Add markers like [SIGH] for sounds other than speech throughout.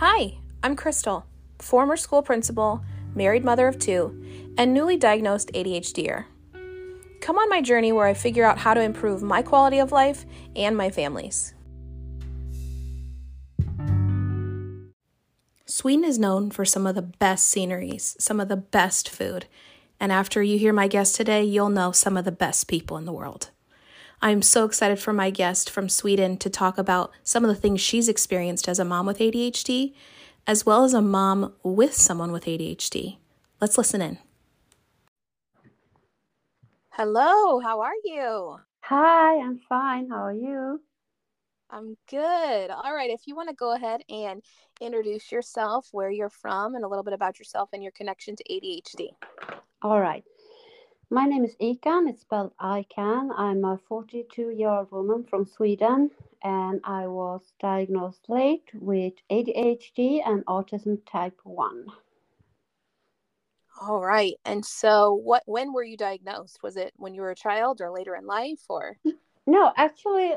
Hi, I'm Crystal, former school principal, married mother of two, and newly diagnosed ADHDer. Come on my journey where I figure out how to improve my quality of life and my family's. Sweden is known for some of the best sceneries, some of the best food, and after you hear my guest today, you'll know some of the best people in the world. I'm so excited for my guest from Sweden to talk about some of the things she's experienced as a mom with ADHD, as well as a mom with someone with ADHD. Let's listen in. Hello, how are you? Hi, I'm fine. How are you? I'm good. All right, if you want to go ahead and introduce yourself, where you're from, and a little bit about yourself and your connection to ADHD. All right. My name is Ican. It's spelled Ican. I'm a 42 year old woman from Sweden, and I was diagnosed late with ADHD and autism type 1. All right. And so what when were you diagnosed? Was it when you were a child or later in life or No, actually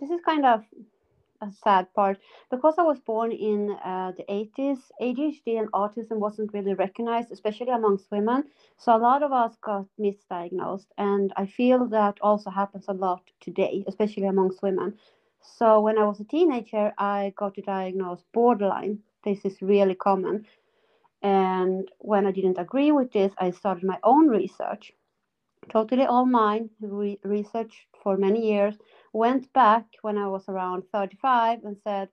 this is kind of a sad part because I was born in uh, the 80s. ADHD and autism wasn't really recognized, especially amongst women. So a lot of us got misdiagnosed, and I feel that also happens a lot today, especially amongst women. So when I was a teenager, I got diagnosed borderline. This is really common. And when I didn't agree with this, I started my own research, totally all mine, re- research for many years went back when I was around 35 and said,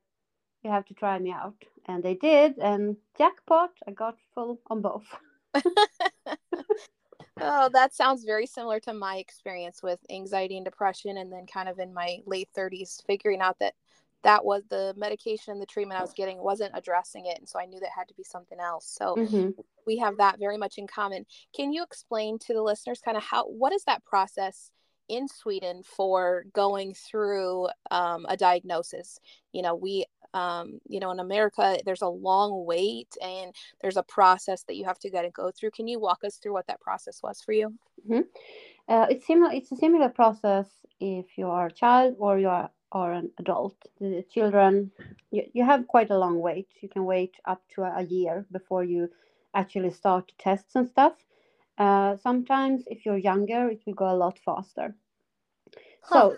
You have to try me out. And they did. And jackpot, I got full on both. [LAUGHS] [LAUGHS] oh, that sounds very similar to my experience with anxiety and depression. And then, kind of in my late 30s, figuring out that that was the medication and the treatment I was getting wasn't addressing it. And so I knew that had to be something else. So mm-hmm. we have that very much in common. Can you explain to the listeners kind of how, what is that process? In Sweden for going through um, a diagnosis. You know, we, um, you know, in America, there's a long wait and there's a process that you have to get and go through. Can you walk us through what that process was for you? Mm-hmm. Uh, it's similar. It's a similar process if you are a child or you are or an adult. The children, you, you have quite a long wait. You can wait up to a year before you actually start tests and stuff. Uh, sometimes, if you're younger, it will go a lot faster. Huh, so,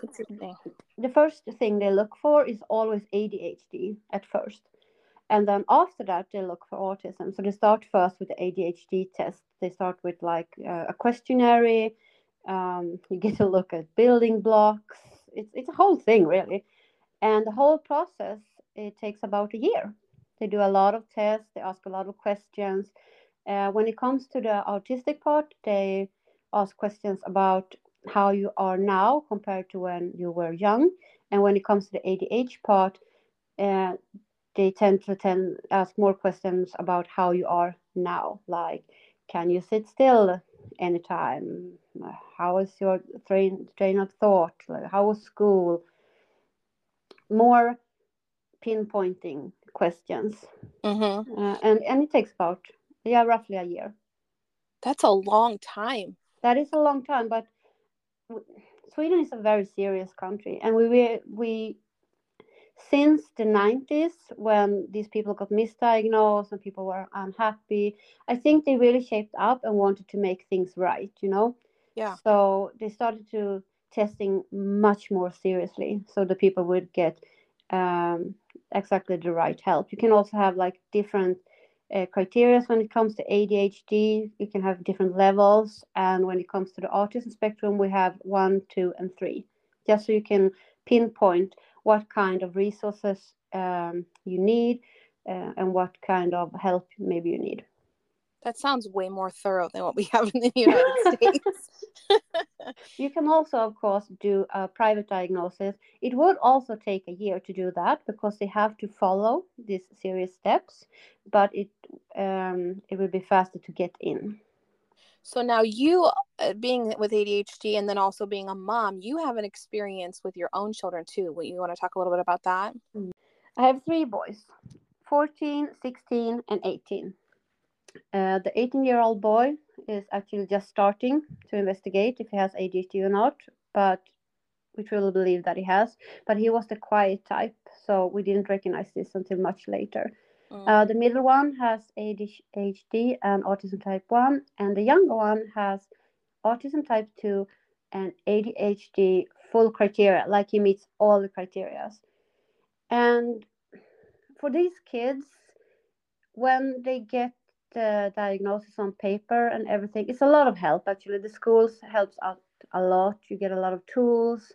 the first thing they look for is always ADHD at first. And then after that, they look for autism. So they start first with the ADHD test. They start with like uh, a questionnaire. Um, you get to look at building blocks. It's, it's a whole thing, really. And the whole process, it takes about a year. They do a lot of tests, they ask a lot of questions. Uh, when it comes to the autistic part, they ask questions about how you are now compared to when you were young. And when it comes to the ADH part, uh, they tend to tend ask more questions about how you are now, like can you sit still anytime? How is your train train of thought? Like, how was school? More pinpointing questions, mm-hmm. uh, and and it takes about yeah roughly a year. That's a long time. That is a long time, but Sweden is a very serious country, and we we, we since the 90s when these people got misdiagnosed and people were unhappy i think they really shaped up and wanted to make things right you know yeah so they started to testing much more seriously so the people would get um, exactly the right help you can also have like different uh, criteria when it comes to ADHD. You can have different levels, and when it comes to the autism spectrum, we have one, two, and three, just so you can pinpoint what kind of resources um, you need uh, and what kind of help maybe you need. That sounds way more thorough than what we have in the United [LAUGHS] States. [LAUGHS] you can also, of course, do a private diagnosis. It would also take a year to do that because they have to follow these serious steps, but it um, it will be faster to get in. So now you, uh, being with ADHD and then also being a mom, you have an experience with your own children too. You want to talk a little bit about that? I have three boys, 14, 16, and 18. Uh, the 18 year old boy is actually just starting to investigate if he has ADHD or not, but we truly believe that he has. But he was the quiet type, so we didn't recognize this until much later. Mm. Uh, the middle one has ADHD and autism type 1, and the younger one has autism type 2 and ADHD full criteria, like he meets all the criteria. And for these kids, when they get the diagnosis on paper and everything, it's a lot of help actually. The schools helps out a lot. You get a lot of tools.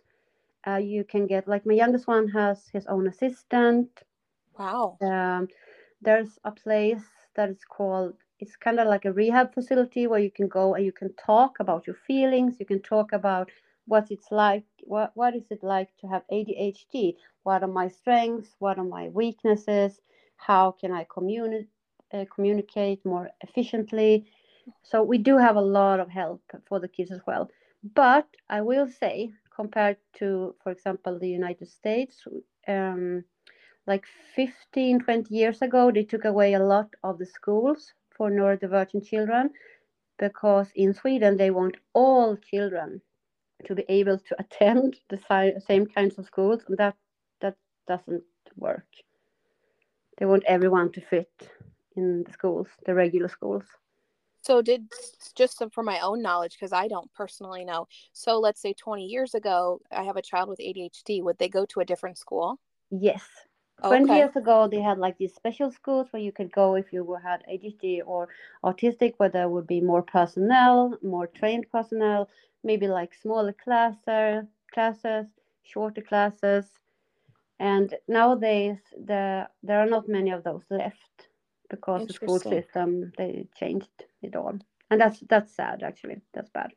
Uh, you can get like my youngest one has his own assistant. Wow. Um, there's a place that is called it's kind of like a rehab facility where you can go and you can talk about your feelings you can talk about what it's like what what is it like to have adhd what are my strengths what are my weaknesses how can i communi- uh, communicate more efficiently. So we do have a lot of help for the kids as well. But i will say compared to for example the united states um, like 15 20 years ago they took away a lot of the schools for neurodivergent children because in sweden they want all children to be able to [LAUGHS] attend the same kinds of schools. And that that doesn't work. They want everyone to fit in the schools the regular schools so did just for my own knowledge because I don't personally know. So let's say 20 years ago I have a child with ADHD, would they go to a different school? Yes. 20 years ago they had like these special schools where you could go if you had ADHD or autistic where there would be more personnel, more trained personnel, maybe like smaller classes, classes, shorter classes. And nowadays the there are not many of those left because the school system they changed it all. And that's that's sad actually. That's bad.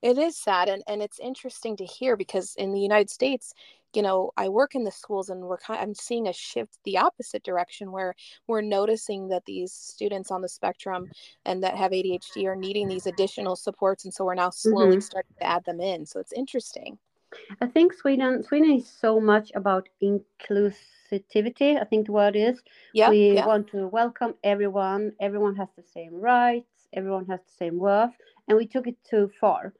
It is sad and, and it's interesting to hear because in the United States, you know, I work in the schools and we're kind I'm seeing a shift the opposite direction where we're noticing that these students on the spectrum and that have ADHD are needing these additional supports and so we're now slowly mm-hmm. starting to add them in. So it's interesting. I think Sweden Sweden is so much about inclusivity. I think the word is. Yeah. We yeah. want to welcome everyone. Everyone has the same rights. Everyone has the same worth, and we took it too far.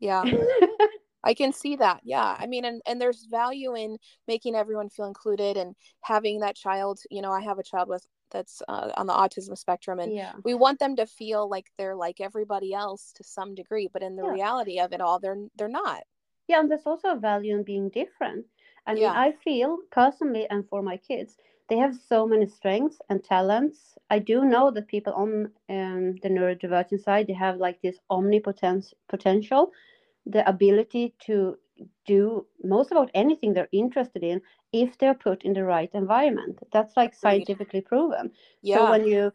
Yeah. [LAUGHS] I can see that. Yeah. I mean, and, and there's value in making everyone feel included and having that child, you know, I have a child with that's uh, on the autism spectrum and yeah. we want them to feel like they're like everybody else to some degree, but in the yeah. reality of it all, they're, they're not. Yeah. And there's also a value in being different. I mean, yeah. I feel personally and for my kids, they have so many strengths and talents. I do know that people on um, the neurodivergent side, they have like this omnipotence potential the ability to do most about anything they're interested in if they're put in the right environment. That's like scientifically proven. Yeah. So when you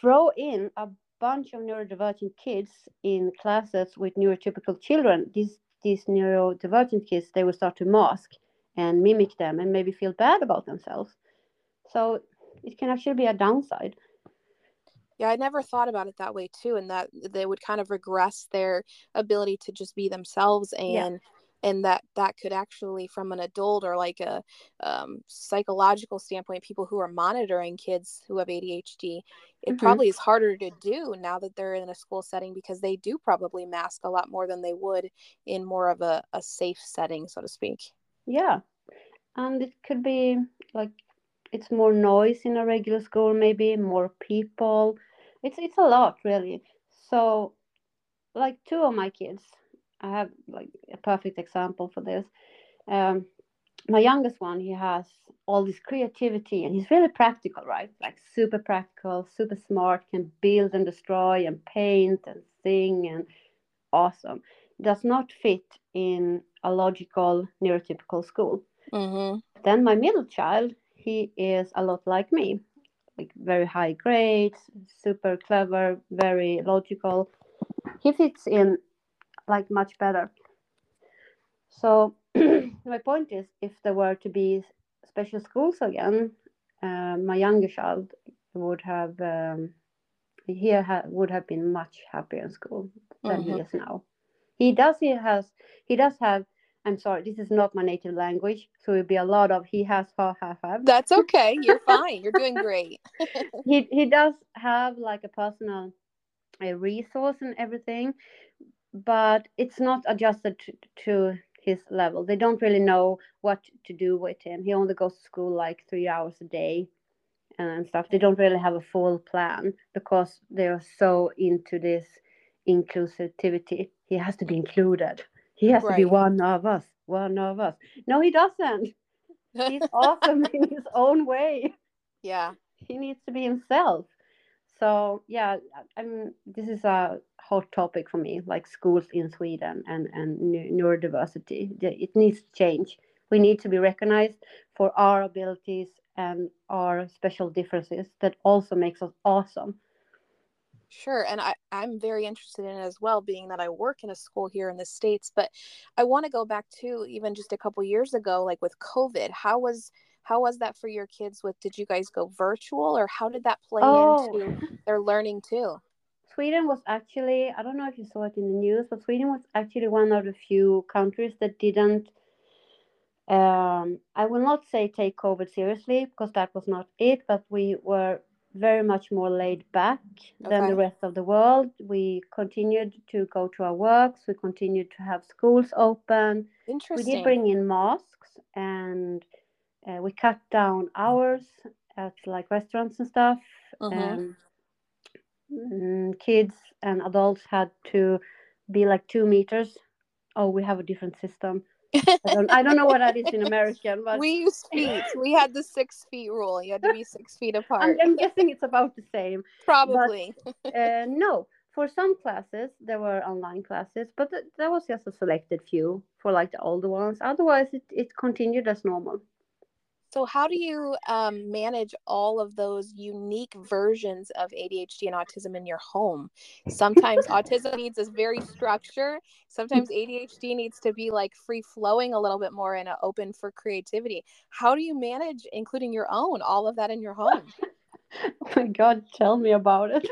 throw in a bunch of neurodivergent kids in classes with neurotypical children, these these neurodivergent kids they will start to mask and mimic them and maybe feel bad about themselves. So it can actually be a downside yeah i never thought about it that way too and that they would kind of regress their ability to just be themselves and yeah. And that that could actually from an adult or like a um, psychological standpoint people who are monitoring kids who have adhd it mm-hmm. probably is harder to do now that they're in a school setting because they do probably mask a lot more than they would in more of a, a safe setting so to speak. Yeah. And it could be like it's more noise in a regular school maybe more people. It's it's a lot really. So like two of my kids i have like a perfect example for this. Um, my youngest one he has all this creativity and he's really practical right? Like super practical super smart can build and destroy and paint and sing and awesome. Does not fit in a logical neurotypical school. Mm-hmm. then my middle child he is a lot like me. Like very high grades, super clever, very logical. He fits in like much better. So [CLEARS THROAT] my point is, if there were to be special schools again, uh, my younger child would have um, he ha- would have been much happier in school than mm-hmm. he is now. He does he has he does have I'm sorry, this is not my native language, so it'll be a lot of he has, ha, ha, have. That's [LAUGHS] okay. You're fine. You're doing great. [LAUGHS] he he does have like a personal a resource and everything, but it's not adjusted to, to his level. They don't really know what to do with him. He only goes to school like three hours a day, and stuff. They don't really have a full plan because they are so into this inclusivity. He has to be included. He has right. to be one of us, one of us. No, he doesn't. He's [LAUGHS] awesome in his own way. Yeah. He needs to be himself. So yeah, I mean, this is a hot topic for me, like schools in Sweden and and neurodiversity. It needs to change. We need to be recognized for our abilities and our special differences that also makes us awesome. Sure. And I, I'm very interested in it as well, being that I work in a school here in the States. But I want to go back to even just a couple years ago, like with COVID. How was how was that for your kids with did you guys go virtual or how did that play oh. into their learning too? Sweden was actually I don't know if you saw it in the news, but Sweden was actually one of the few countries that didn't um, I will not say take COVID seriously because that was not it, but we were very much more laid back okay. than the rest of the world. We continued to go to our works. We continued to have schools open. Interesting. We did bring in masks and uh, we cut down hours at like restaurants and stuff. Mm-hmm. And kids and adults had to be like two meters. Oh, we have a different system. I don't, I don't know what that is in American, [LAUGHS] but we use feet. We had the six feet rule. You had to be six feet [LAUGHS] apart. I'm, I'm guessing it's about the same. [LAUGHS] Probably. But, uh, no, for some classes there were online classes, but th- that was just a selected few for like the older ones. Otherwise, it, it continued as normal. So, how do you um, manage all of those unique versions of ADHD and autism in your home? Sometimes autism needs a very structure. Sometimes [LAUGHS] ADHD needs to be like free flowing a little bit more and open for creativity. How do you manage including your own, all of that in your home? oh [LAUGHS] my God, tell me about it.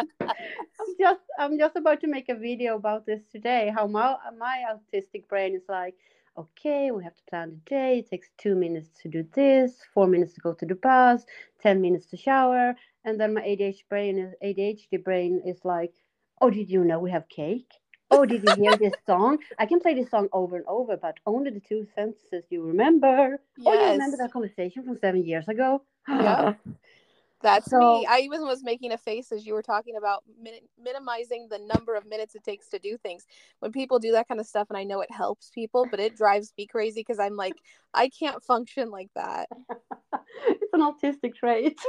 I'm [LAUGHS] just I'm just about to make a video about this today. How my my autistic brain is like okay, we have to plan the day. It takes two minutes to do this, four minutes to go to the bus, 10 minutes to shower. And then my ADHD brain is, ADHD brain is like, oh, did you know we have cake? Oh, did you hear this song? I can play this song over and over, but only the two sentences you remember. Yes. Oh, you remember that conversation from seven years ago? Yeah. [LAUGHS] That's so, me. I even was making a face as you were talking about min- minimizing the number of minutes it takes to do things. When people do that kind of stuff, and I know it helps people, but it drives me crazy because I'm like, I can't function like that. [LAUGHS] it's an autistic trait. [LAUGHS]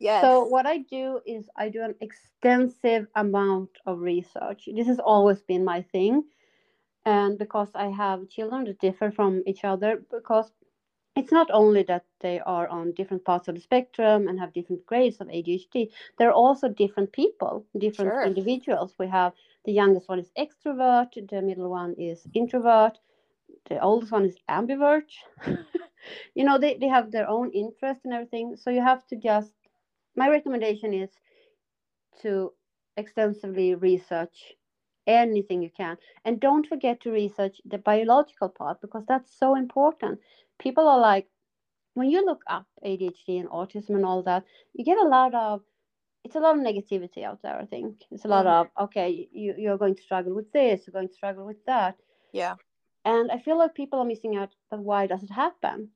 Yes. So what I do is I do an extensive amount of research. This has always been my thing, and because I have children that differ from each other, because it's not only that they are on different parts of the spectrum and have different grades of ADHD, they're also different people, different sure. individuals. We have the youngest one is extrovert, the middle one is introvert, the oldest one is ambivert. [LAUGHS] you know, they, they have their own interest and everything. So you have to just, my recommendation is to extensively research anything you can. And don't forget to research the biological part because that's so important people are like, when you look up ADHD and autism and all that, you get a lot of it's a lot of negativity out there. I think it's a lot mm-hmm. of okay, you you're going to struggle with this, you're going to struggle with that. Yeah. And I feel like people are missing out. But why does it happen?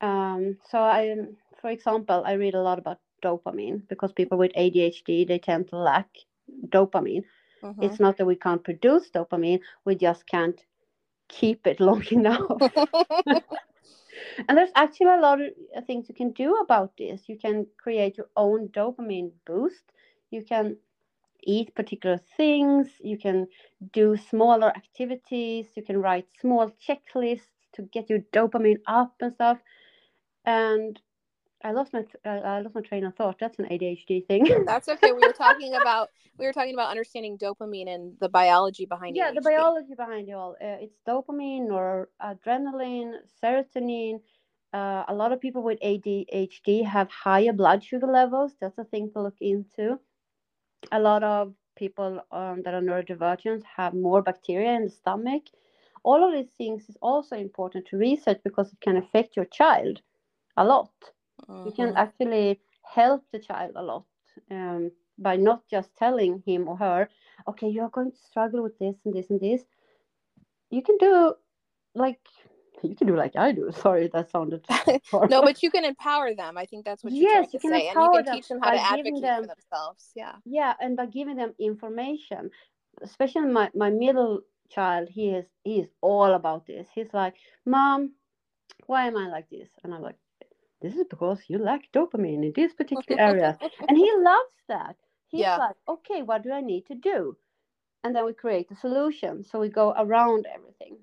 Um, so I, for example, I read a lot about dopamine because people with ADHD they tend to lack dopamine. Mm-hmm. It's not that we can't produce dopamine; we just can't keep it long [LAUGHS] enough. [LAUGHS] and there's actually a lot of uh, things you can do about this. You can create your own dopamine boost. You can eat particular things. You can do smaller activities. You can write small checklists to get your dopamine up and stuff. And I lost my uh, I lost my train of thought. That's an ADHD thing. That's [LAUGHS] okay. We were talking about we were talking about understanding dopamine and the biology behind it. yeah, ADHD. the biology behind it all. Uh, it's dopamine or adrenaline, serotonin. Uh, a lot of people with ADHD have higher blood sugar levels. That's a thing to look into. A lot of people um, that are neurodivergent have more bacteria in the stomach. All of these things is also important to research because it can affect your child a lot mm-hmm. you can actually help the child a lot um, by not just telling him or her okay you're going to struggle with this and this and this you can do like you can do like I do. [LAUGHS] Sorry, that sounded [LAUGHS] no, but you can empower them. I think that's what you're yes, you can say, and you empower can them teach them how to advocate them- for themselves. Yeah. yeah and by giving them information especially my my middle child he is he is all about this he's like mom why am i like this and i'm like this is because you lack dopamine in this particular area. [LAUGHS] And he loves that. He's Yeah. like okay what do i need to do? And then we create a solution. So we go around everything.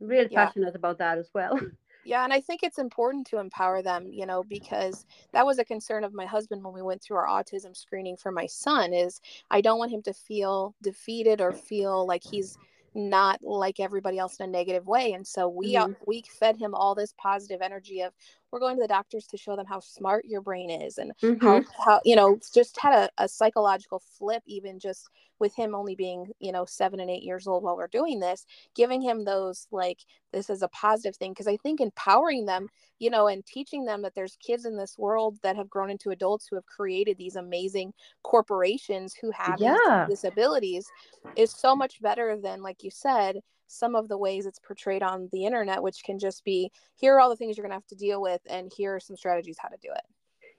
Really Yeah. passionate about that as well. [LAUGHS] Yeah, and I think it's important to empower them, you know, because that was a concern of my husband when we went through our autism screening for my son is I don't want him to feel defeated or feel like he's not like everybody else in a negative way. And so we Mhm. we fed him all this positive energy of we're going to the doctors to show them how smart your brain is and how, Mhm. how you know just had a, a psychological flip even just with him only being you know seven and eight years old while we're doing this giving him those like this is a positive thing because i think empowering them you know and teaching them that there's kids in this world that have grown into adults who have created these amazing corporations who have these Yeah. disabilities is so much better than like you said some of the ways it's portrayed on the internet which can just be here are all the things you're going to have to deal with and here are some strategies how to do it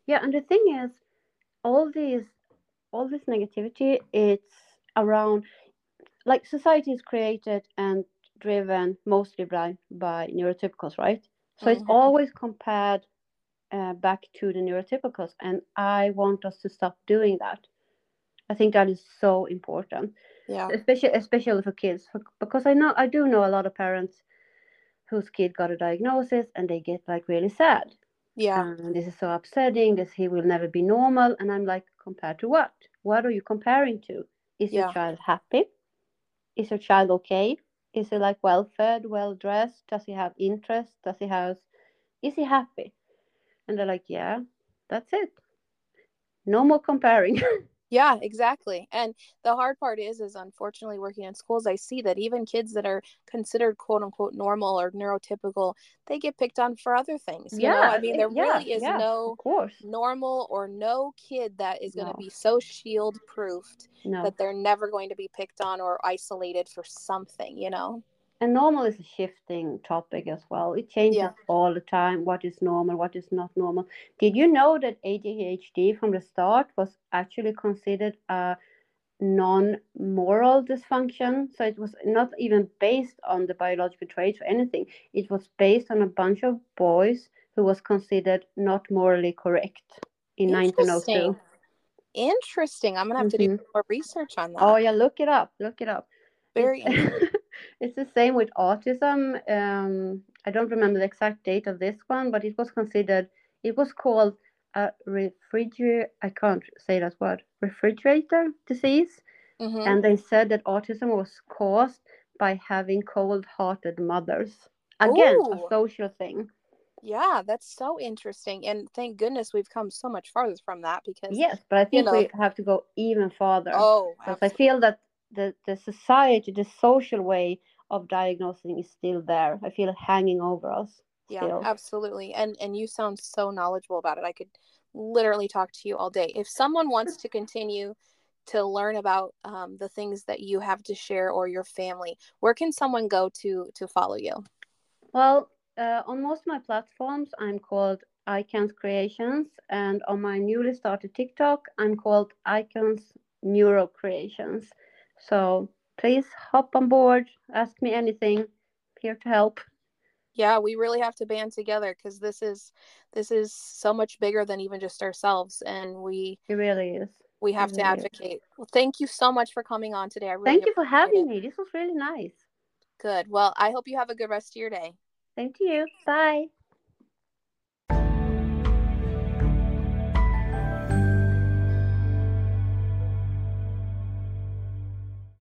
Yeah, and the thing is, all these, all this negativity, it's around, like society is created and driven mostly by by neurotypicals, right? So it's Mhm. always compared uh, back to the neurotypicals, and I want us to stop doing that. I think that is so important, yeah. Especially especially for kids, for, because I know I do know a lot of parents whose kid got a diagnosis and they get like really sad. Yeah. And this is so upsetting this he will never be normal. And i'm like compared to what? What are you comparing to? Is Yeah. your child happy? Is your child okay? Is he like well fed well dressed? Does he have interest? Does he have is he happy? And they're like yeah that's it. No more comparing [LAUGHS] Yeah, exactly. And the hard part is, is unfortunately working in schools, I see that even kids that are considered quote unquote normal or neurotypical, they get picked on for other things. You know, I mean, there yeah, really is yeah, no normal or no kid that is going to be so shield proofed no that they're never going to be picked on or isolated for something, you know? And normal is a shifting topic as well. It changes Yeah. all the time. What is normal? What is not normal? Did you know that ADHD from the start was actually considered a non-moral dysfunction? So it was not even based on the biological traits or anything. It was based on a bunch of boys who was considered not morally correct in 1902. Interesting. Interesting. I'm going to have to do Mhm. more research on that. Oh yeah, look it up. Look it up. Very it's, the same with autism. Um, I don't remember the exact date of this one, but it was considered. It was called a refrigerator. I can't say that word. Refrigerator disease, Mhm. and they said that autism was caused by having cold-hearted mothers. Again, Ooh. a social thing. Yeah, that's so interesting. And thank goodness we've come so much farther from that because Yes, but I think know- we have to go even farther. oh, because I feel that the, the society, the social way of diagnosing is still there. I feel it hanging over us. yeah, still. absolutely. And and you sound so knowledgeable about it. I could literally talk to you all day. If someone wants to continue to learn about um, the things that you have to share or your family, where can someone go to to follow you? Well, uh, on most of my platforms, I'm called Icons Creations, and on my newly started TikTok, I'm called Icons Neuro Creations. So please hop on board, ask me anything. Here to help. Yeah, we really have to band together because this is this is so much bigger than even just ourselves, and we It really is. we have to really is. advocate. Well, thank you so much for coming on today. I really Thank you for having it. me. This was really nice. Good. Well, I hope you have a good rest of your day. Thank you. Bye.